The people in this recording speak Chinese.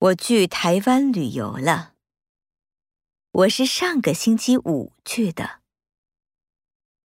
我去台湾旅游了。我是上个星期五去的。